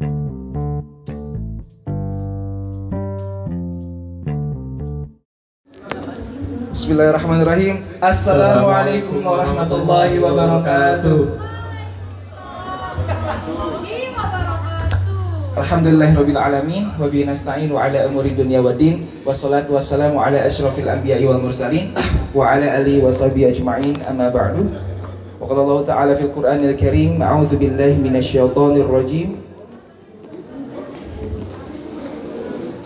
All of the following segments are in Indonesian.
Bismillahirrahmanirrahim. Assalamualaikum warahmatullahi wabarakatuh. Alhamdulillahirabbil alamin wa bihi wa ala umuri dunya waddin wassalatu wassalamu ala asyrafil anbiya'i wal mursalin wa ala alihi wa sahbihi ajma'in amma ba'du. Wa qala Allah ta'ala fil Qur'anil Karim a'udzu billahi minasyaitonir rajim.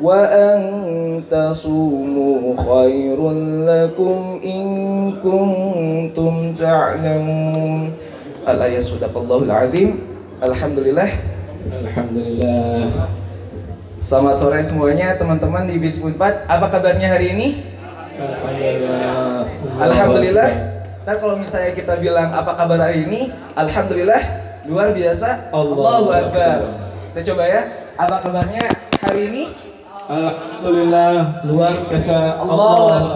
وأن تصوموا خير لكم إن كنتم تعلمون الآية صدق الله العظيم Alhamdulillah. Alhamdulillah. Selamat sore semuanya teman-teman di Bis 4. Apa kabarnya hari ini? Alhamdulillah. Alhamdulillah. Nah kalau misalnya kita bilang apa kabar hari ini, Alhamdulillah luar biasa. Allahu Akbar. Kita coba ya. Apa kabarnya hari ini? Alhamdulillah luar biasa. Akbar.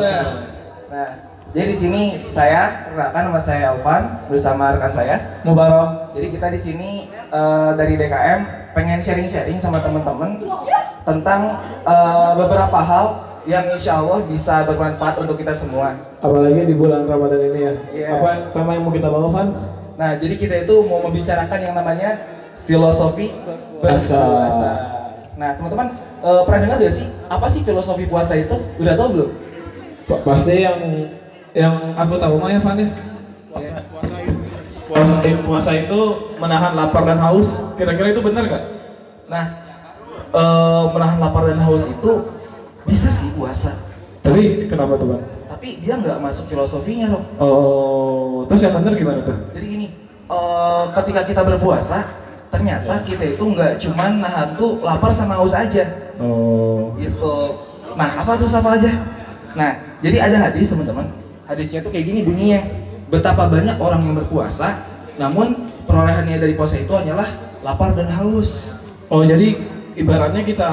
Nah, jadi di sini saya perkenalkan nama saya Alvan bersama rekan saya Mubarak. Jadi kita di sini uh, dari DKM pengen sharing-sharing sama teman-teman tentang uh, beberapa hal yang insya Allah bisa bermanfaat untuk kita semua. Apalagi di bulan Ramadan ini ya. Iya. Apa tema yang mau kita bawa, Van? Nah, jadi kita itu mau membicarakan yang namanya filosofi berpuasa. Nah, teman-teman uh, pernah dengar gak sih apa sih filosofi puasa itu? Udah tahu belum? Pa- Pasti yang yang aku tahu mah ya, Van ya. Puasa, puasa itu puasa, eh, puasa itu menahan lapar dan haus. Kira-kira itu benar gak? Nah, uh, menahan lapar dan haus itu bisa sih puasa, Tapi kenapa tuh, Bang? tapi dia nggak masuk filosofinya loh. Oh, terus yang benar gimana tuh? Jadi gini, eh, ketika kita berpuasa, ternyata Ya. kita itu nggak cuman nahan tuh lapar sama haus aja, Oh. gitu. Nah, apa tuh apa aja? Nah, jadi ada hadis teman-teman. Hadisnya tuh kayak gini bunyinya. Betapa banyak orang yang berpuasa, namun perolehannya dari puasa itu hanyalah lapar dan haus. Oh jadi ibaratnya kita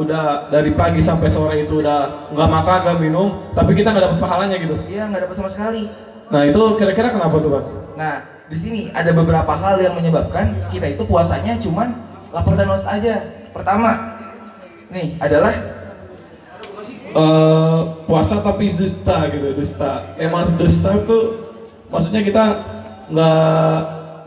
udah dari pagi sampai sore itu udah nggak makan nggak minum tapi kita nggak dapat pahalanya gitu. Iya, nggak dapat sama sekali. Nah itu kira-kira kenapa tuh bang? Nah, di sini ada beberapa hal yang menyebabkan kita itu puasanya cuman lapar dan haus aja. Pertama, nih adalah Eh, puasa tapi dusta gitu dusta. Emang dusta tuh maksudnya kita nggak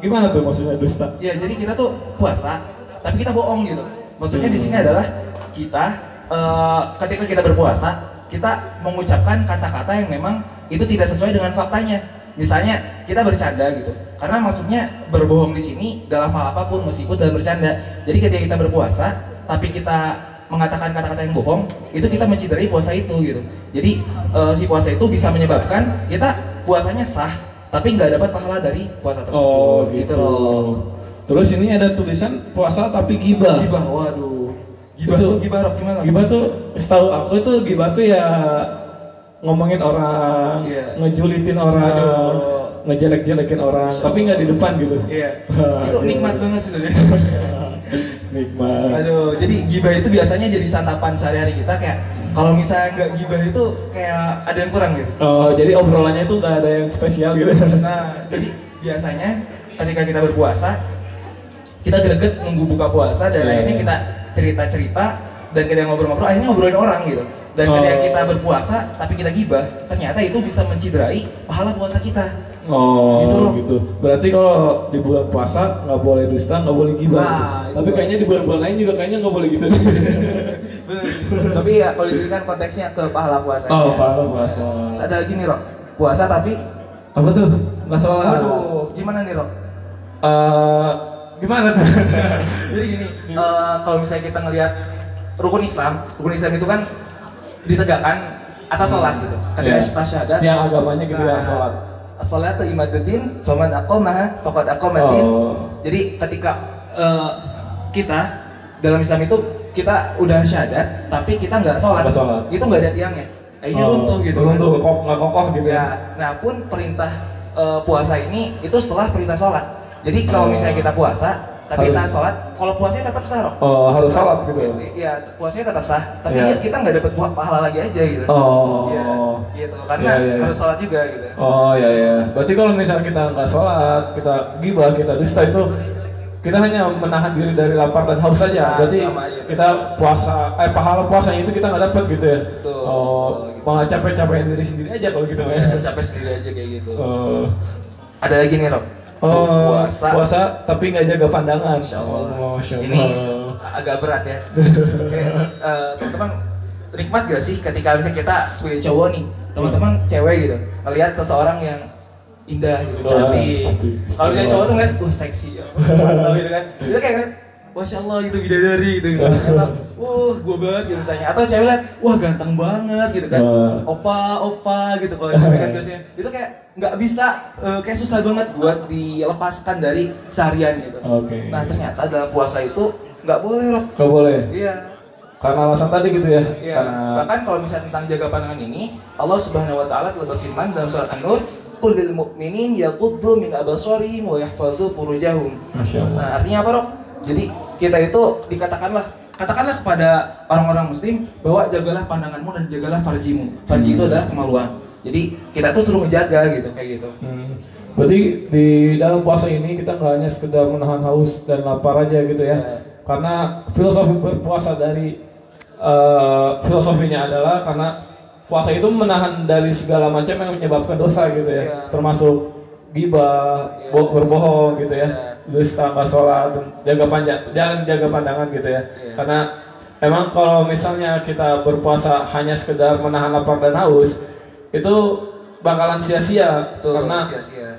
gimana tuh maksudnya dusta? Ya, jadi kita tuh puasa, tapi kita bohong gitu. Maksudnya di sini adalah kita eh, ketika kita berpuasa, kita mengucapkan kata-kata yang memang itu tidak sesuai dengan faktanya. Misalnya kita bercanda gitu. Karena maksudnya berbohong di sini dalam hal apa pun meskipun dalam bercanda. Jadi ketika kita berpuasa, tapi kita mengatakan kata-kata yang bohong, itu kita menciderai puasa itu gitu. Jadi eh, si puasa itu bisa menyebabkan kita puasanya sah, tapi nggak dapat pahala dari puasa tersebut. Oh gitu. loh. Terus ini ada tulisan puasa tapi gibah. Gibah, waduh. Gibah Itu- tuh gibah gimana? Gibah tuh setahu aku tuh gibah tuh ya ngomongin orang, Iya. ngejulitin orang, Aduh. ngejelek-jelekin orang, tapi nggak di depan gitu. Iya. Wah, itu nikmat banget sih sebenarnya. Nikmat. Aduh, jadi gibah itu biasanya jadi santapan sehari-hari kita kayak kalau misalnya nggak gibah itu kayak ada yang kurang gitu. Oh, jadi obrolannya itu nggak ada yang spesial gitu. Nah, jadi biasanya ketika kita berpuasa kita greget nunggu buka puasa dan Iya. akhirnya kita cerita-cerita dan kita ngobrol-ngobrol akhirnya ngobrolin orang gitu. Dan ketika Oh. kita berpuasa tapi kita gibah, ternyata itu bisa menciderai pahala puasa kita. Oh Gitu loh. gitu. Berarti kalau di bulan puasa nggak boleh dusta, nggak boleh gibah. Nah, itu Tapi kayaknya di bulan-bulan lain juga kayaknya nggak boleh gitu. tapi ya kalau di sini kan konteksnya ke pahala puasa oh, pahala puasa. Terus ada lagi nih Rok puasa tapi Apa tuh? Nggak salah. aduh gimana nih Rok Eh, gimana tuh? jadi gini eh, kalau misalnya kita ngelihat rukun Islam rukun Islam itu kan ditegakkan atas sholat gitu ketika Iya. kita syahadat Yang agamanya gitu ya, sholat. Sholat itu imaduddin, faman aqamaha faqad aqamaddin. Oh. Jadi ketika eh, kita dalam Islam itu kita udah syahadat, tapi kita nggak sholat, Nggak sholat. itu nggak ada tiangnya, kayaknya Oh, runtuh gitu. Runtuh, kan. kok nggak kokoh gitu ya. Ya, nah pun perintah eh, puasa ini itu setelah perintah sholat. Jadi kalau Oh. misalnya kita puasa, tapi Harus. kita sholat, kalau puasanya tetap sah, Rok. Oh, harus salat gitu. Iya, puasanya tetap sah, tapi Iya. ya kita nggak dapat buah pahala lagi aja gitu. Oh. Iya, gitu. Karena Iya, iya, iya. harus sholat juga gitu. Oh ya ya. Berarti kalau misalnya kita nggak sholat, kita gibah, kita dusta itu kita hanya menahan diri dari lapar dan haus saja. Nah, Berarti sama aja. kita puasa, eh pahala puasanya itu kita nggak dapat gitu ya. Betul, Oh, betul, gitu. malah capek-capekin diri sendiri aja kalau gitu ya. Ya, capek sendiri aja kayak gitu. Oh, Ada lagi nih Rob. Oh puasa. puasa tapi nggak jaga pandangan. Masya Allah. Oh, Masya Ini Allah. agak berat ya. Eh, teman-teman nikmat gak sih ketika misalnya kita sebagai cowok nih, teman-teman cewek gitu, melihat seseorang yang indah gitu, cantik. Kalau misalnya cowok tuh ngeliat, wah seksi ya, mantap gitu kan. Itu kayak Masya Allah gitu bidadari gitu misalnya, wah gua banget gitu misalnya, atau cewek liat, wah ganteng banget gitu kan, opa opa gitu kalau cewek kan biasanya, itu kayak nggak bisa, eh, kayak susah banget buat dilepaskan dari seharian gitu. Oke. Nah ternyata dalam puasa itu nggak boleh Rob. Nggak boleh. Iya. Karena alasan tadi gitu ya. Iya. Karena Bahkan kalau misalnya tentang jaga pandangan ini, Allah Subhanahu Wa Taala telah berfirman dalam surat An-Nur, "Qul lil mu'minin yaghuddu min absarihim wa yahfazu furujahum." Nah, artinya apa, Rob? Jadi kita itu dikatakanlah katakanlah kepada orang-orang muslim bahwa jagalah pandanganmu dan jagalah farjimu. Farji itu Hmm. adalah kemaluan. Jadi kita tuh suruh menjaga gitu kayak gitu. Hmm. Berarti di dalam puasa ini kita nggak hanya sekedar menahan haus dan lapar aja gitu ya. Iya. Karena filosofi berpuasa dari eh, filosofinya adalah karena puasa itu menahan dari segala macam yang menyebabkan dosa gitu ya. Iya. Termasuk gibah, bo- berbohong gitu ya. Iya. Dusta, nggak sholat, jaga panjang, jangan jaga pandangan gitu ya. Iya. Karena emang kalau misalnya kita berpuasa hanya sekedar menahan lapar dan haus, itu bakalan sia-sia Tuh, karena sia-sia.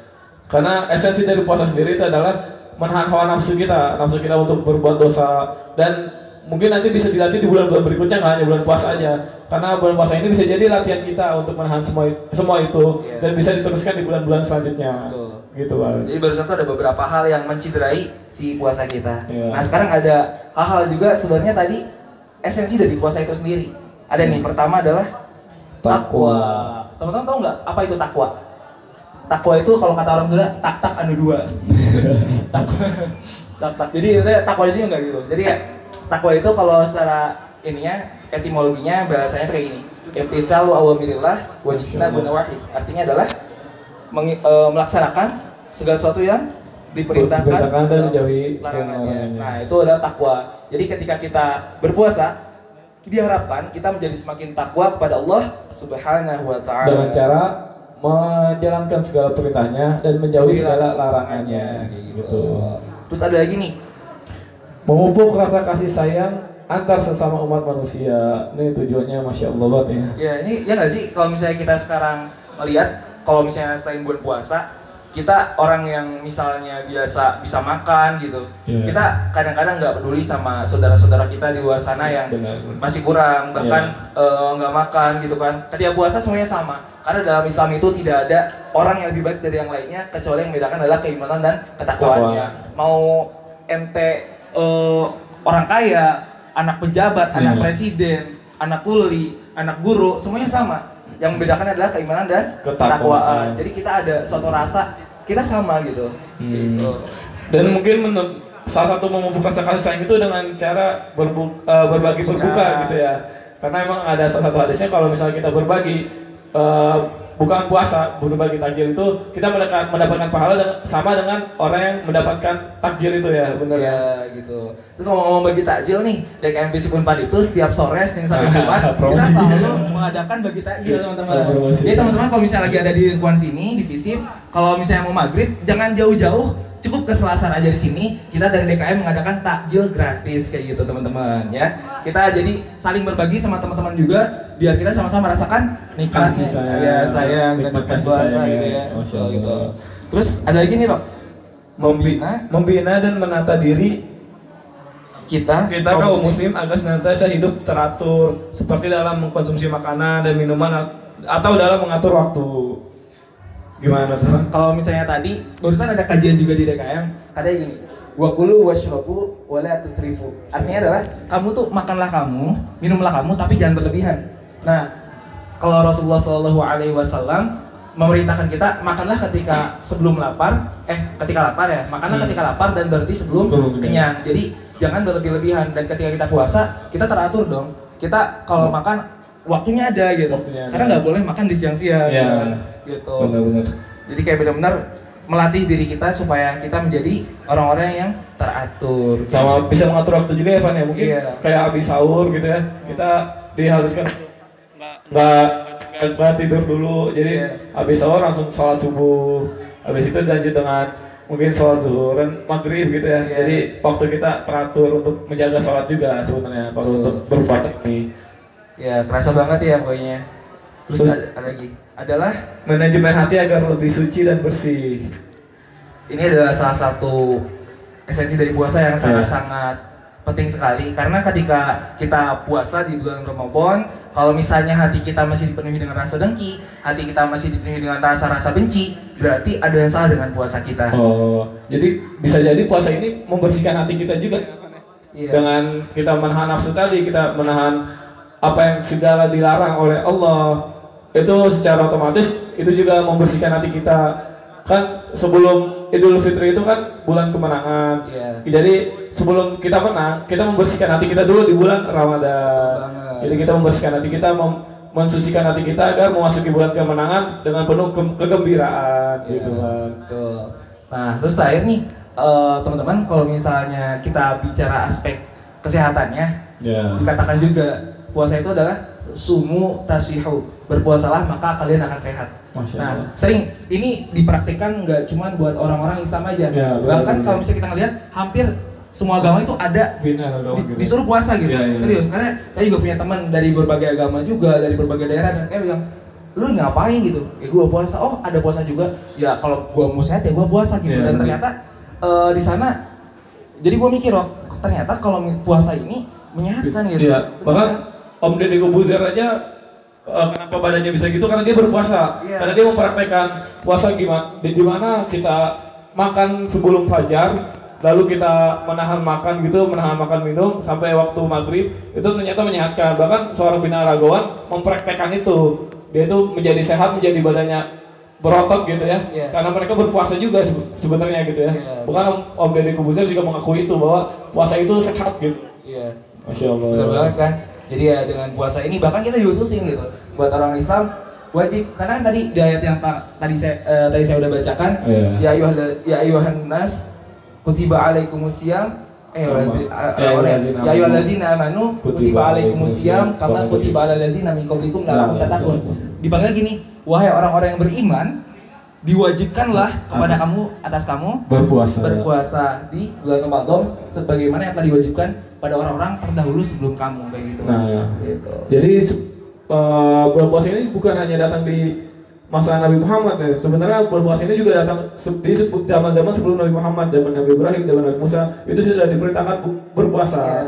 karena esensi dari puasa sendiri itu adalah menahan hawa nafsu kita, nafsu kita untuk berbuat dosa dan mungkin nanti bisa dilatih di bulan-bulan berikutnya nggak hanya bulan puasa aja. Karena bulan puasa ini bisa jadi latihan kita untuk menahan semua it- semua itu Iya. dan bisa diteruskan di bulan-bulan selanjutnya. Betul. Gitu bang. Jadi barusan tuh ada beberapa hal yang menciderai si puasa kita. Iya. Nah sekarang ada hal-hal juga sebenarnya tadi esensi dari puasa itu sendiri. Ada nih pertama adalah takwa. Teman-teman tahu nggak apa itu takwa? Takwa itu kalau kata orang Sunda tak tak anu dua. takwa. tak tak. Jadi saya takwa di sini nggak gitu. Jadi ya takwa itu kalau secara ininya etimologinya bahasanya kayak gini. Imtisalu awamirillah wajibna nawahi. Artinya adalah mengi- eh, melaksanakan segala sesuatu yang diperintahkan Diperintahkan dan menjauhi larangannya. Nah, itu adalah takwa. Jadi ketika kita berpuasa, diharapkan kita menjadi semakin takwa kepada Allah Subhanahu wa taala. Dengan cara menjalankan segala perintahnya dan menjauhi segala larangannya. Gitu. Terus ada lagi nih. Memupuk rasa kasih sayang antar sesama umat manusia. Ini tujuannya masya Allah banget ya. Ya, ini ya nggak sih kalau misalnya kita sekarang melihat kalau misalnya selain bulan puasa, kita orang yang misalnya biasa bisa makan gitu. Iya. Kita kadang-kadang nggak peduli sama saudara-saudara kita di luar sana yang Benar. masih kurang bahkan eh, nggak makan gitu kan ketika puasa semuanya sama karena dalam Islam itu tidak ada orang yang lebih baik dari yang lainnya kecuali yang membedakan adalah keimanan dan ketakwaannya mau ente eh, orang kaya anak pejabat Iya. anak presiden anak kuli anak guru semuanya sama yang membedakan adalah keimanan dan Ketakwaan. ketakwaan jadi kita ada suatu rasa kita sama gitu Hmm. Gitu. Dan mungkin menurut salah satu memupuk rasa kasih sayang itu dengan cara berbu- eh, berbagi berbuka Ya. gitu ya. Karena emang ada salah satu hadisnya kalau misalnya kita berbagi eh, bukan puasa berbagi takjil itu kita mendekat- mendapatkan pahala dengan- sama dengan orang yang mendapatkan takjil itu ya benar ya. Ya gitu. Terus kalau ngomong bagi takjil nih, DKM Visip Unpad itu setiap sore Senin sampai Jumat kita selalu mengadakan bagi takjil teman-teman. Promosi. Jadi teman-teman kalau misalnya lagi ada di lingkungan sini di Visip, kalau misalnya mau maghrib jangan jauh-jauh, cukup ke Selasar aja di sini. Kita dari DKM mengadakan takjil gratis kayak gitu teman-teman ya. Kita jadi saling berbagi sama teman-teman juga biar kita sama-sama merasakan nikmatnya Kasih sayang. ya sayang Nikmat kasih puasa sayang, gitu ya. gitu. Terus ada lagi nih, Pak. Membina Membina dan menata diri kita kita kaum muslim agar senantiasa hidup teratur seperti dalam mengkonsumsi makanan dan minuman at- atau dalam mengatur waktu. Gimana teman? kalau misalnya tadi barusan ada kajian juga di DKM katanya gini wakulu washrobu wala tusrifu artinya adalah kamu tuh makanlah kamu minumlah kamu tapi jangan berlebihan nah kalau Rasulullah Shallallahu Alaihi Wasallam memerintahkan kita makanlah ketika sebelum lapar eh ketika lapar ya makanlah Hmm. ketika lapar dan berarti sebelum, Sebelum kenyang jadi jangan berlebih-lebihan dan ketika kita puasa kita teratur dong kita kalau makan waktunya ada gitu Waktunya ada. karena nggak boleh makan di siang-siang Ya. gitu Benar-benar. jadi kayak benar-benar melatih diri kita supaya kita menjadi orang-orang yang teratur. Sama bisa mengatur waktu juga ya Van ya mungkin Iya. kayak habis sahur gitu ya kita diharuskan nggak nggak tidur dulu jadi Iya. habis sahur langsung sholat subuh habis itu lanjut dengan mungkin sholat zuhur dan maghrib gitu ya Iya. jadi waktu kita teratur untuk menjaga sholat juga sebenarnya kalau Betul. untuk berpuasa ini Ya kerasa banget ya pokoknya. Terus, Terus- ada, ada lagi. Adalah manajemen hati agar lebih suci dan bersih ini adalah salah satu esensi dari puasa yang Iya. sangat-sangat penting sekali. Karena ketika kita puasa di bulan Ramadan kalau misalnya hati kita masih dipenuhi dengan rasa dengki hati kita masih dipenuhi dengan rasa-rasa benci berarti ada yang salah dengan puasa kita. Oh jadi bisa jadi puasa ini membersihkan hati kita juga. Iya. dengan kita menahan nafsu tadi kita menahan apa yang segala dilarang oleh Allah itu secara otomatis itu juga membersihkan hati kita kan sebelum Idul Fitri itu kan bulan kemenangan Iya. jadi sebelum kita menang kita membersihkan hati kita dulu di bulan Ramadan Banget. jadi kita membersihkan hati kita mem- mensucikan hati kita agar memasuki bulan kemenangan dengan penuh ke- kegembiraan Iya, gitu kan Betul. Nah, terus terakhir nih, eh, teman-teman, kalau misalnya kita bicara aspek kesehatannya, ya dikatakan juga puasa itu adalah sumu tasihu. Berpuasalah maka kalian akan sehat. Masya Nah, Allah. sering ini dipraktikkan nggak cuma buat orang-orang Islam aja. Ya, Bahkan kalau misalnya kita ngelihat hampir semua agama itu ada Bina di- gitu. disuruh puasa gitu. Iya, iya. Serius, karena saya juga punya teman dari berbagai agama juga, dari berbagai daerah dan kayak bilang, "Lu ngapain gitu?" Ya gua puasa. Oh, ada puasa juga. Ya kalau gua mau sehat ya gua puasa gitu. Iya, dan ternyata eh, di sana jadi gua mikir, oh, ternyata kalau puasa ini menyehatkan gitu. Iya, bahkan? Om Deddy Kobuzer aja eh, kenapa badannya bisa gitu karena dia berpuasa. Iya. Karena dia mempraktekkan puasa gimana di mana kita makan sebelum fajar, lalu kita menahan makan gitu, menahan makan minum sampai waktu maghrib itu ternyata menyehatkan. Bahkan seorang binaragawan mempraktekkan itu. Dia itu menjadi sehat, menjadi badannya berotot gitu ya. Iya. Karena mereka berpuasa juga sebe- sebenarnya gitu ya. Iya. Bukan Om, Om Deddy Kobuzer juga mengakui itu bahwa puasa itu sehat gitu. Iya. Masya Allah. Banget kan. Jadi ya dengan puasa ini bahkan kita diususin gitu. Buat orang Islam wajib karena tadi di ayat yang ta- tadi saya eh, tadi saya udah bacakan Iya. ya ayuhal ya ayuhan nas kutiba alaikumusiyam eh waladi- a- Ya ayyuhalladzina amanu Kutiba alaikumusiyam kama kutiba alal ladzina min qablikum la'allakum Ya, tattaqun. betul. Dipanggil gini, wahai orang-orang yang beriman, diwajibkanlah kepada Atas- kamu atas kamu berpuasa. berpuasa di bulan Ramadan sebagaimana yang telah diwajibkan pada orang-orang terdahulu sebelum kamu kayak gitu. Nah. gitu. Jadi se- eh, berpuasa ini bukan hanya datang di masa Nabi Muhammad ya. Sebenarnya berpuasa ini juga datang di zaman-zaman sebelum Nabi Muhammad, zaman Nabi Ibrahim, zaman Nabi Musa itu sudah diperintahkan berpuasa. Ya.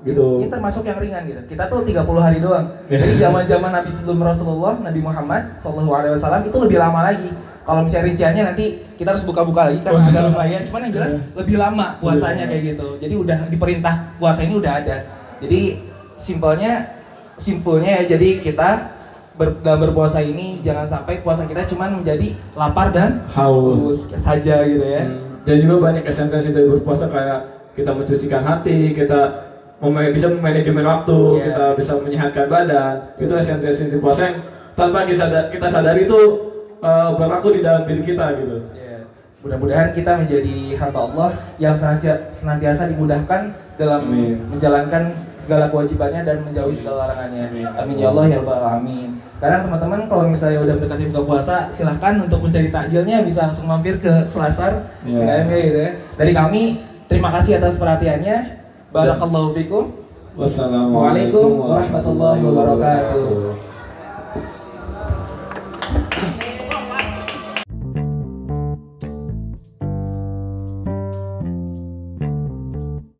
Gitu. Ini termasuk yang ringan gitu. Kita tuh 30 hari doang. Jadi zaman-zaman Nabi sebelum Rasulullah, Nabi Muhammad Shallallahu alaihi wasallam itu lebih lama lagi. Kalau misalnya rinciannya nanti kita harus buka-buka lagi kan Wah. agak lumayan. Cuman yang jelas Ya. lebih lama puasanya Lebih kayak gitu. Jadi udah diperintah puasa ini udah ada. Jadi simpelnya simpulnya ya jadi kita ber, dalam berpuasa ini jangan sampai puasa kita cuman menjadi lapar dan Haus. haus saja gitu ya. Hmm. Dan juga banyak esensi dari berpuasa kayak kita mensucikan hati, kita bisa memanajemen waktu, Iya. kita bisa menyehatkan badan. Itu esensi-esensi puasa yang tanpa kita sadari itu uh, berlaku di dalam diri kita gitu. Ya, Mudah-mudahan kita menjadi hamba Allah yang senantiasa, dimudahkan dalam Amin. menjalankan segala kewajibannya dan menjauhi segala larangannya. Amin. Amin ya Allah ya rabbal alamin. Sekarang teman-teman kalau misalnya udah mendekati buka puasa, silahkan untuk mencari takjilnya bisa langsung mampir ke Selasar. Ya. Ya, gitu ya. Dari kami terima kasih atas perhatiannya. Barakallahu fikum. Wassalamualaikum warahmatullahi wabarakatuh.